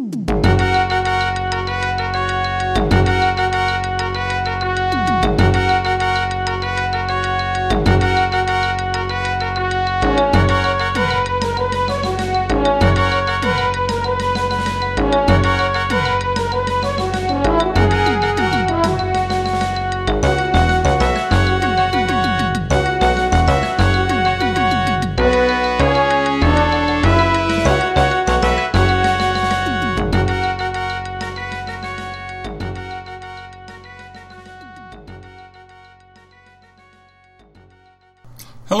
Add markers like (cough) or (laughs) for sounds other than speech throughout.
mm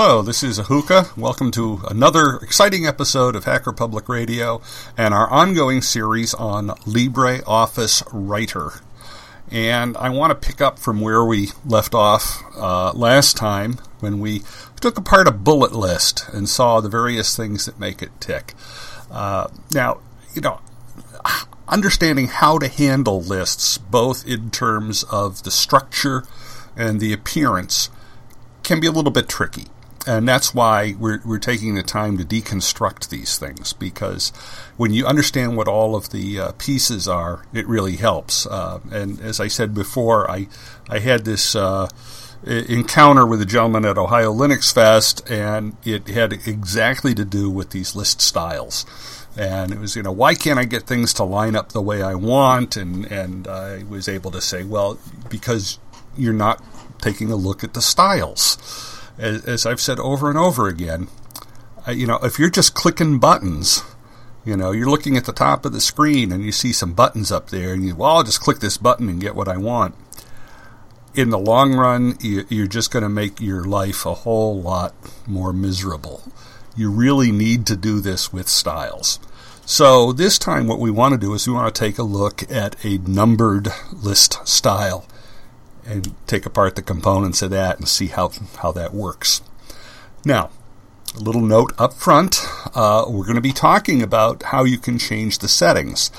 Hello, this is Ahuka. Welcome to another exciting episode of Hacker Public Radio and our ongoing series on LibreOffice Writer. And I want to pick up from where we left off uh, last time when we took apart a bullet list and saw the various things that make it tick. Uh, now, you know, understanding how to handle lists, both in terms of the structure and the appearance, can be a little bit tricky and that's why we're, we're taking the time to deconstruct these things because when you understand what all of the uh, pieces are, it really helps. Uh, and as I said before, I I had this uh, encounter with a gentleman at Ohio Linux Fest, and it had exactly to do with these list styles. And it was, you know, why can't I get things to line up the way I want? And and I was able to say, well, because you're not taking a look at the styles as, as I've said over and over again, uh, you know, if you're just clicking buttons, you know, you're looking at the top of the screen and you see some buttons up there, and you, well, I'll just click this button and get what I want. In the long run, you, you're just going to make your life a whole lot more miserable. You really need to do this with styles. So, this time, what we want to do is we want to take a look at a numbered list style and take apart the components of that and see how, how that works. Now, a little note up front uh, we're going to be talking about how you can change the settings.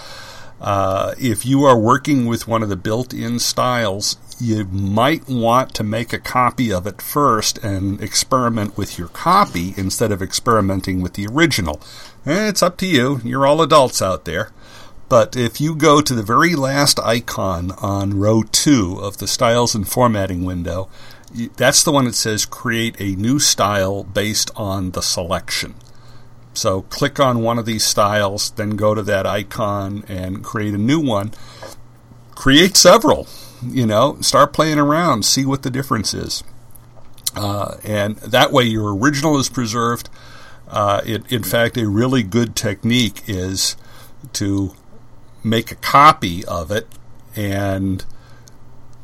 Uh, if you are working with one of the built in styles, you might want to make a copy of it first and experiment with your copy instead of experimenting with the original. Eh, it's up to you. You're all adults out there. But if you go to the very last icon on row 2 of the styles and formatting window, that's the one that says create a new style based on the selection. So click on one of these styles, then go to that icon and create a new one. Create several, you know, start playing around, see what the difference is. Uh, and that way your original is preserved. Uh, it, in fact, a really good technique is to make a copy of it and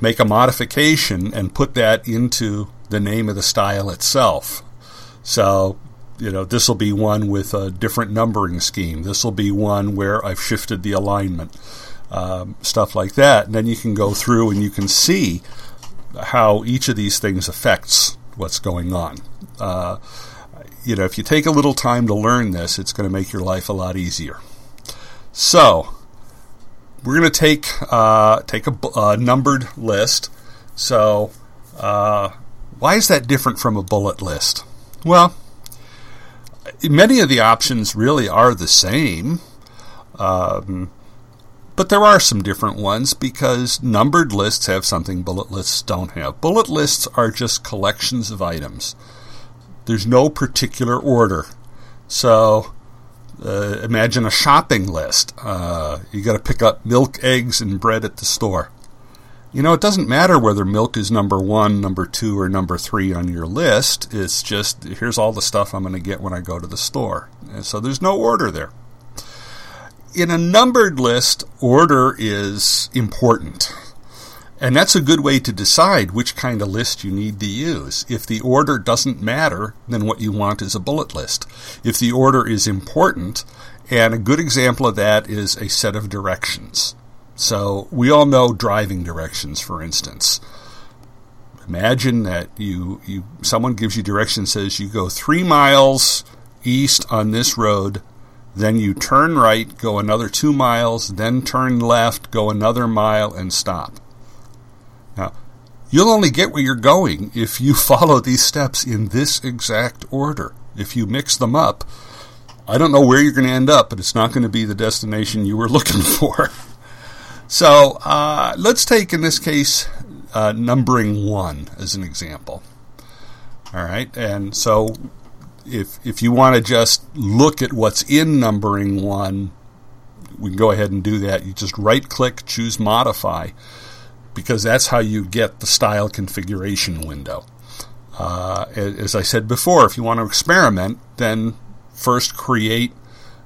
make a modification and put that into the name of the style itself. So, you know, this will be one with a different numbering scheme. This will be one where I've shifted the alignment, um, stuff like that. And then you can go through and you can see how each of these things affects what's going on. Uh, you know, if you take a little time to learn this, it's going to make your life a lot easier. So, we're going to take uh, take a, a, numbered list. So, uh, why is that different from a bullet list? Well, many of the options really are the same, um, but there are some different ones because numbered lists have something bullet lists don't have. Bullet lists are just collections of items. There's no particular order. So, uh, imagine a shopping list. Uh, you got to pick up milk, eggs, and bread at the store. You know, it doesn't matter whether milk is number one, number two, or number three on your list. It's just here's all the stuff I'm going to get when I go to the store. And so there's no order there. In a numbered list, order is important. And that's a good way to decide which kind of list you need to use. If the order doesn't matter, then what you want is a bullet list. If the order is important, and a good example of that is a set of directions. So we all know driving directions, for instance. Imagine that you, you someone gives you directions says you go three miles east on this road, then you turn right, go another two miles, then turn left, go another mile, and stop. You'll only get where you're going if you (laughs) follow these steps in this exact order. If you mix them up, I don't know where you're going to end up, but it's not going to be the destination you were (laughs) looking for. so uh, let's take, in this case, uh, numbering one as an example. All right, and so if if you want to just look at what's in numbering one, we can go ahead and do that. You just right click, choose modify, because that's how you get the style configuration window. Uh, as I said before, if you want to experiment, then first create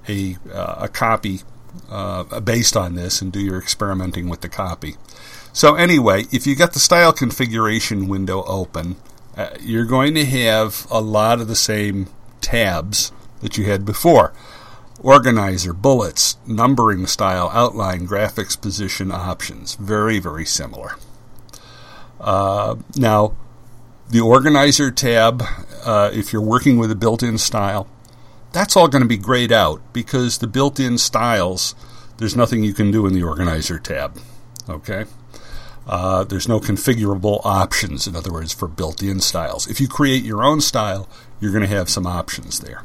a, uh, a copy uh, based on this and do your experimenting with the copy. So, anyway, if you get the style configuration window open, uh, you're going to have a lot of the same tabs that you had before organizer, bullets, numbering style, outline, graphics, position, options. Very, very similar. Uh, now, the organizer tab, uh, if you're working with a built in style, that's all going to be grayed out because the built in styles, there's nothing you can do in the organizer tab. Okay? Uh, there's no configurable options, in other words, for built in styles. If you create your own style, you're going to have some options there.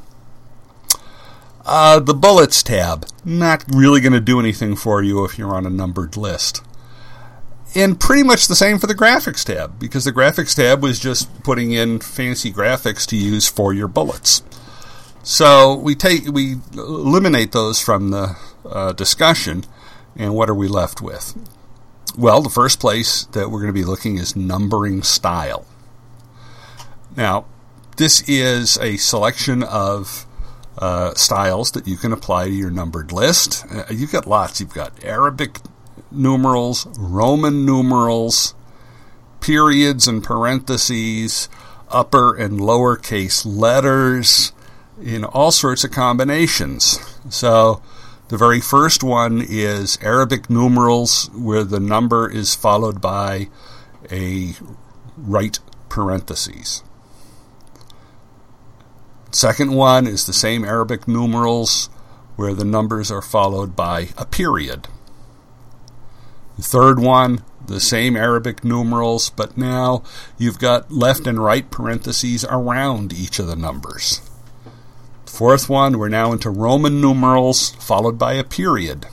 Uh, the bullets tab, not really going to do anything for you if you're on a numbered list. And pretty much the same for the graphics tab, because the graphics tab was just putting in fancy graphics to use for your bullets. So we take we eliminate those from the uh, discussion, and what are we left with? Well, the first place that we're going to be looking is numbering style. Now, this is a selection of uh, styles that you can apply to your numbered list. Uh, you've got lots. You've got Arabic numerals, Roman numerals, periods and parentheses, upper and lowercase letters, in all sorts of combinations. So the very first one is Arabic numerals, where the number is followed by a right parentheses. Second one is the same Arabic numerals, where the numbers are followed by a period. The third one, the same Arabic numerals, but now you've got left and right parentheses around each of the numbers. Fourth one, we're now into Roman numerals, followed by a period.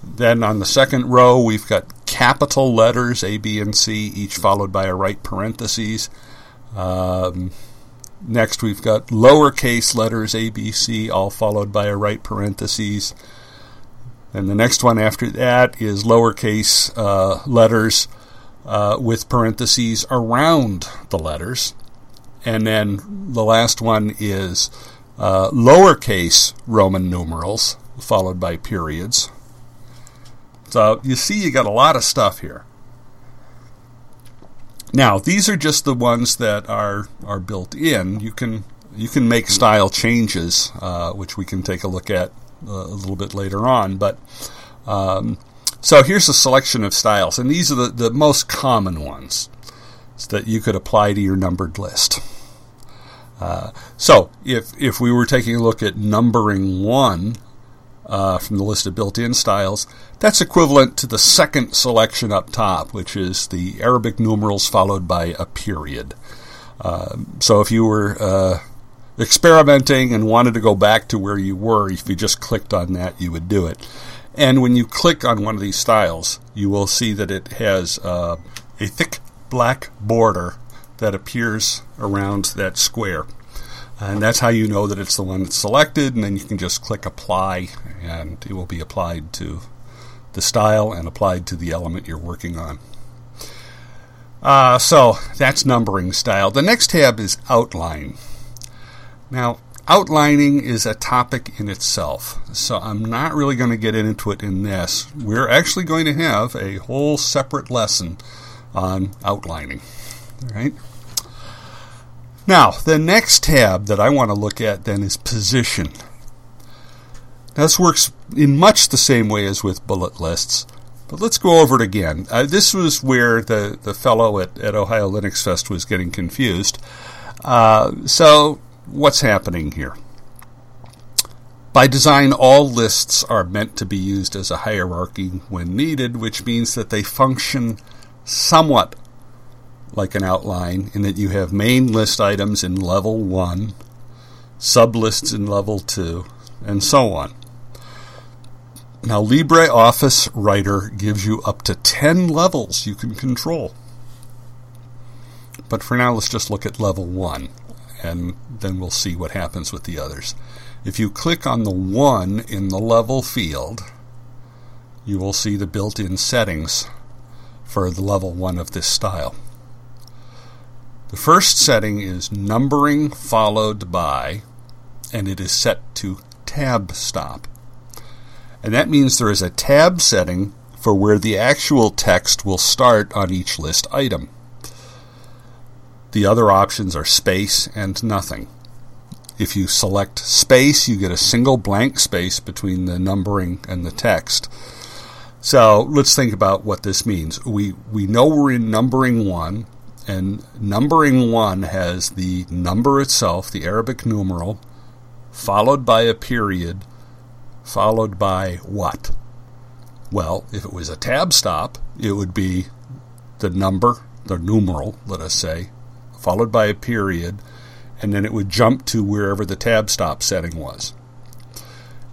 Then on the second row, we've got capital letters A, B, and C, each followed by a right parentheses. Um, next, we've got lowercase letters A, B, C, all followed by a right parentheses. And the next one after that is lowercase uh, letters uh, with parentheses around the letters. And then the last one is uh, lowercase Roman numerals, followed by periods. So you see, you got a lot of stuff here. Now, these are just the ones that are are built in. You can you can make style changes, uh, which we can take a look at uh, a little bit later on. But um, so here's a selection of styles, and these are the, the most common ones that you could apply to your numbered list. Uh, so if if we were taking a look at numbering one uh, from the list of built-in styles, that's equivalent to the second selection up top, which is the Arabic numerals followed by a period. Uh, so if you were uh, experimenting and wanted to go back to where you were, if you just clicked on that, you would do it. And when you click on one of these styles, you will see that it has uh, a thick black border that appears around that square. And that's how you know that it's the one that's selected, and then you can just click apply, and it will be applied to the style and applied to the element you're working on. Uh, so that's numbering style. The next tab is outline. Now, outlining is a topic in itself, so I'm not really going to get into it in this. We're actually going to have a whole separate lesson on outlining. All right. Now, the next tab that I want to look at then is position. this works in much the same way as with bullet lists, but let's go over it again. Uh, this was where the, the fellow at, at Ohio Linux Fest was getting confused. Uh, so, what's happening here? By design, all lists are meant to be used as a hierarchy when needed, which means that they function somewhat like an outline in that you have main list items in level 1 sublists in level 2, and so on. Now, LibreOffice Writer gives you up to 10 levels you can control. But for now, let's just look at level 1, and then we'll see what happens with the others. If you click on the 1 in the level field, you will see the built in settings for the level 1 of this style. The first setting is numbering followed by, and it is set to tab stop. And that means there is a tab setting for where the actual text will start on each list item. The other options are space and nothing. If you select space, you get a single blank space between the numbering and the text. So let's think about what this means. We, we know we're in numbering one, and numbering one has the number itself, the Arabic numeral, followed by a period, followed by what? Well, if it was a tab stop, it would be the number, the numeral, let us say, followed by a period, and then it would jump to wherever the tab stop setting was.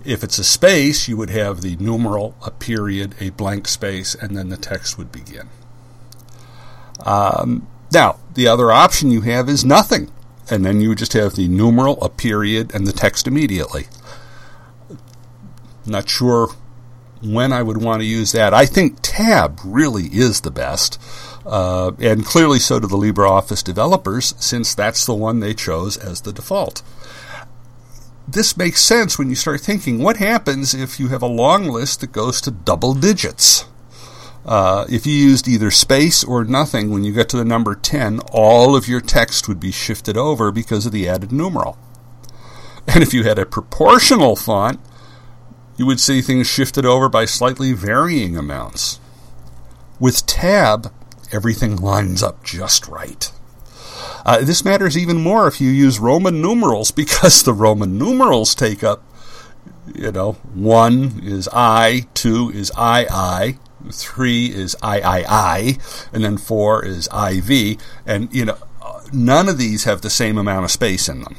If it's a space, you would have the numeral, a period, a blank space, and then the text would begin. Um, now, the other option you have is nothing, and then you just have the numeral, a period, and the text immediately. Not sure when I would want to use that. I think tab really is the best. Uh, and clearly so do the LibreOffice developers, since that's the one they chose as the default. This makes sense when you start thinking what happens if you have a long list that goes to double digits? Uh, if you used either space or nothing, when you get to the number 10, all of your text would be shifted over because of the added numeral. (laughs) And if you had a proportional font, you would see things shifted over by slightly varying amounts. With tab, everything lines up just right. Uh, this matters even more if you use Roman numerals (laughs) because the Roman numerals take up, you know, one is I, two is I, I, three is I, I, I, and then four is IV, and you know, none of these have the same amount of space in them.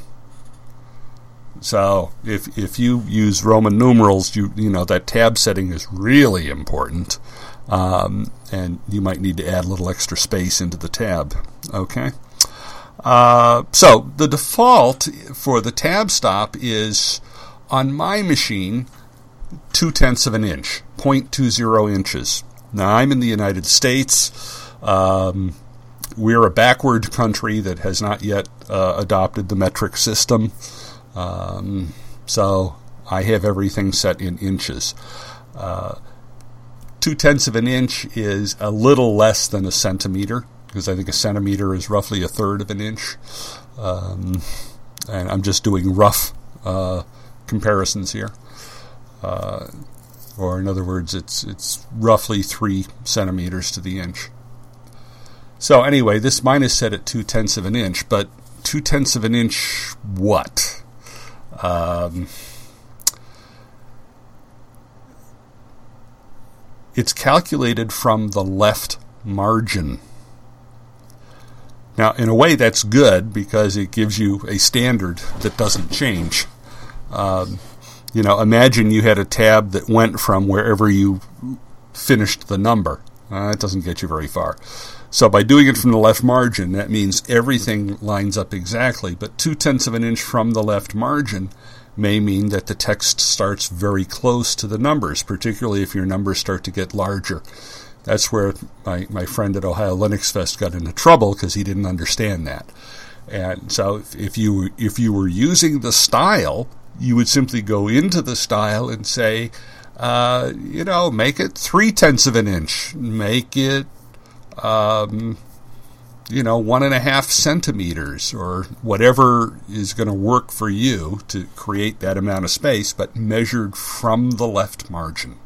So if if you use Roman numerals, you you know that tab setting is really important, um, and you might need to add a little extra space into the tab. Okay. Uh, so the default for the tab stop is on my machine two tenths of an inch, 0.20 inches. Now I'm in the United States. Um, we're a backward country that has not yet uh, adopted the metric system. Um, so I have everything set in inches. Uh, two tenths of an inch is a little less than a centimeter because I think a centimeter is roughly a third of an inch. Um, and I'm just doing rough uh, comparisons here. Uh, or in other words, it's it's roughly three centimeters to the inch. So anyway, this mine is set at two tenths of an inch, but two tenths of an inch what? Um, it's calculated from the left margin. Now, in a way, that's good because it gives you a standard that doesn't change. Um, you know, imagine you had a tab that went from wherever you finished the number. Uh, it doesn't get you very far. So by doing it from the left margin, that means everything lines up exactly. But two tenths of an inch from the left margin may mean that the text starts very close to the numbers, particularly if your numbers start to get larger. That's where my, my friend at Ohio Linux Fest got into trouble because he didn't understand that. And so if, if you if you were using the style, you would simply go into the style and say, uh, you know, make it three tenths of an inch, make it, um, you know, one and a half centimeters or whatever is going to work for you to create that amount of space, but measured from the left margin.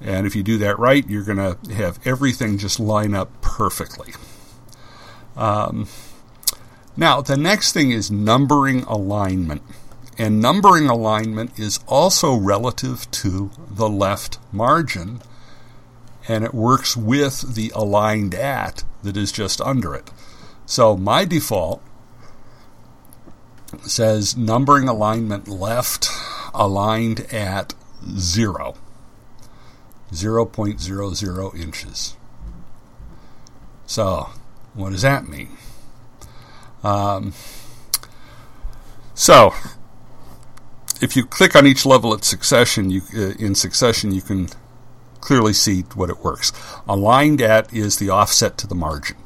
And if you do that right, you're going to have everything just line up perfectly. Um, now, the next thing is numbering alignment. And numbering alignment is also relative to the left margin, and it works with the aligned at that is just under it. So my default says numbering alignment left aligned at 0. 0.00 inches. So, what does that mean? Um, so, if you click on each level at succession, you, uh, in succession, you can clearly see what it works. Aligned at is the offset to the margin.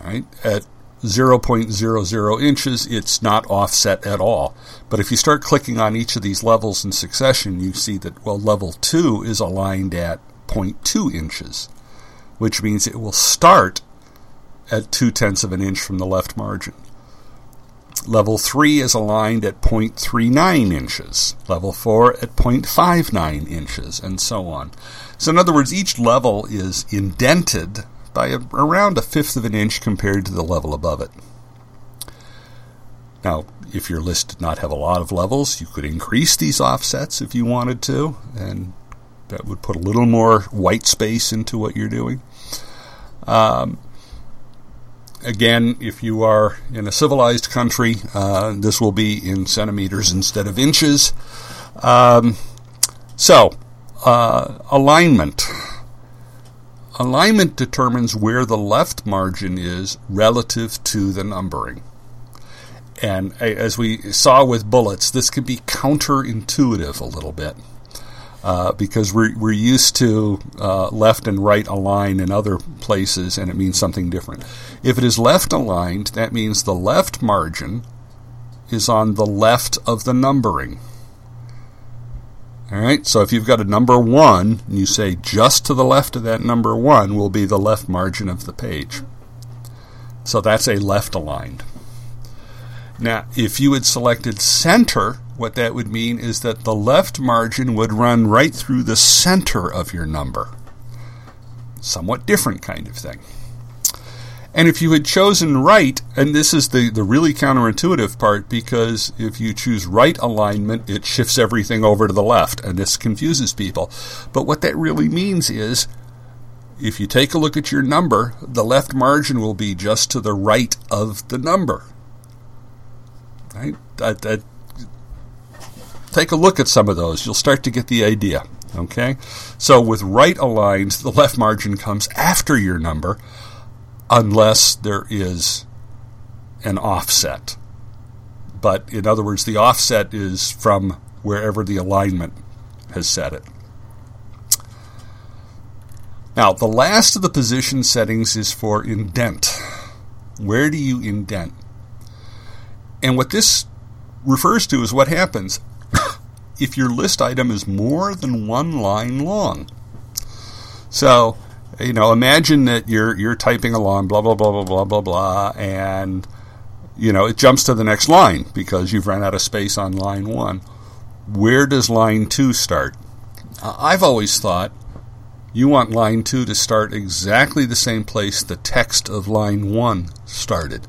All right, at 0.00 inches, it's not offset at all. But if you start clicking on each of these levels in succession, you see that, well, level 2 is aligned at 0.2 inches, which means it will start at 2 tenths of an inch from the left margin. Level 3 is aligned at 0.39 inches, level 4 at 0.59 inches, and so on. So, in other words, each level is indented by a, around a fifth of an inch compared to the level above it. Now, if your list did not have a lot of levels, you could increase these offsets if you wanted to, and that would put a little more white space into what you're doing. Um, again, if you are in a civilized country, uh, this will be in centimeters instead of inches. Um, so, uh, alignment. Alignment determines where the left margin is relative to the numbering. And as we saw with bullets, this can be counterintuitive a little bit. Uh, because we're, we're used to uh, left and right align in other places and it means something different. If it is left aligned, that means the left margin is on the left of the numbering. All right, so if you've got a number one, and you say just to the left of that number one will be the left margin of the page. So that's a left aligned. Now, if you had selected center, what that would mean is that the left margin would run right through the center of your number. Somewhat different kind of thing. And if you had chosen right, and this is the, the really counterintuitive part because if you choose right alignment, it shifts everything over to the left, and this confuses people. But what that really means is if you take a look at your number, the left margin will be just to the right of the number. Right? That, that, take a look at some of those. You'll start to get the idea. Okay? So with right aligned, the left margin comes after your number unless there is an offset. But in other words, the offset is from wherever the alignment has set it. Now, the last of the position settings is for indent. Where do you indent? And what this refers to is what happens if your list item is more than one line long. So, you know, imagine that you're you're typing along, blah blah blah blah blah blah blah, and you know it jumps to the next line because you've run out of space on line one. Where does line two start? I've always thought you want line two to start exactly the same place the text of line one started,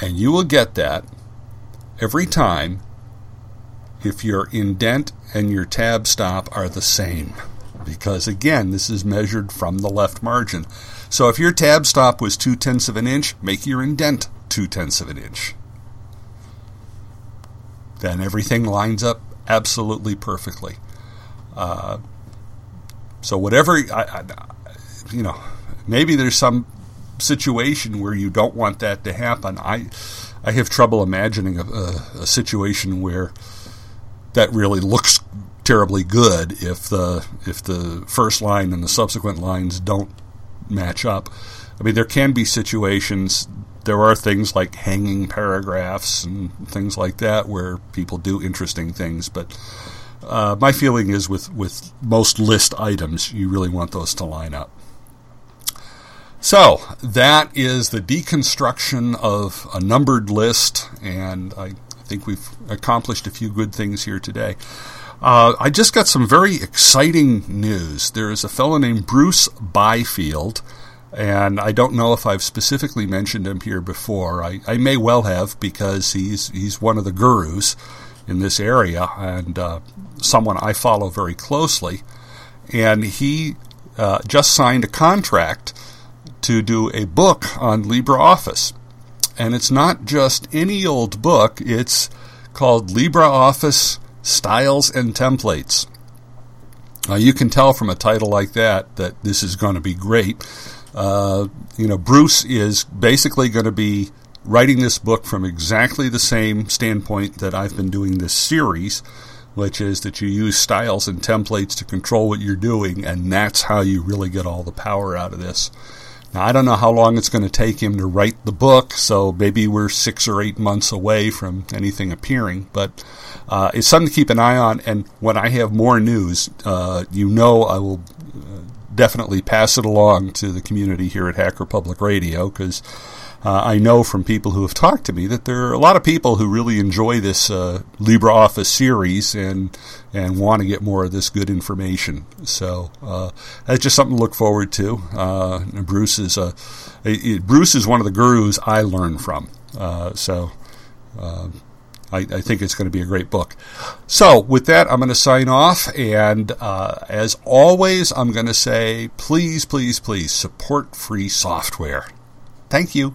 and you will get that every time if your indent and your tab stop are the same because again, this is measured from the left margin. So if your tab stop was two tenths of an inch, make your indent two tenths of an inch. Then everything lines up absolutely perfectly. Uh, so whatever, I, I, you know, maybe there's some situation where you don't want that to happen. I, I have trouble imagining a, a, a situation where that really looks terribly good if the if the first line and the subsequent lines don't match up. I mean, there can be situations. There are things like hanging paragraphs and things like that where people do interesting things, but uh, my feeling is with with most list items, you really want those to line up. So that is the deconstruction of a numbered list, and I think we've accomplished a few good things here today. Uh, I just got some very exciting news. There is a fellow named Bruce Byfield, and I don't know if I've specifically mentioned him here before. I, I may well have because he's he's one of the gurus in this area and uh, someone I follow very closely. And he uh, just signed a contract to do a book on LibreOffice. And it's not just any old book, it's called LibreOffice Styles and Templates. Uh, you can tell from a title like that that this is going to be great. Uh, you know, Bruce is basically going to be writing this book from exactly the same standpoint that I've been doing this series, which is that you use styles and templates to control what you're doing, and that's how you really get all the power out of this. Now, I don't know how long it's going to take him to write the book, so maybe we're six or eight months away from anything appearing, but uh, it's something to keep an eye on. And when I have more news, uh, you know I will uh, definitely pass it along to the community here at Hacker Public Radio because uh, I know from people who have talked to me that there are a lot of people who really enjoy this uh, LibreOffice series and and want to get more of this good information. So uh, that's just something to look forward to. Uh, Bruce is a, it, Bruce is one of the gurus I learn from. Uh, so. Uh, I, I, think it's going to be a great book. So, with that, I'm going to sign off. And as always, I'm going to say please, please, please support free software. Thank you.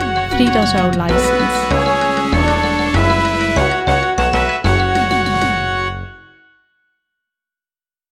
3.0 license.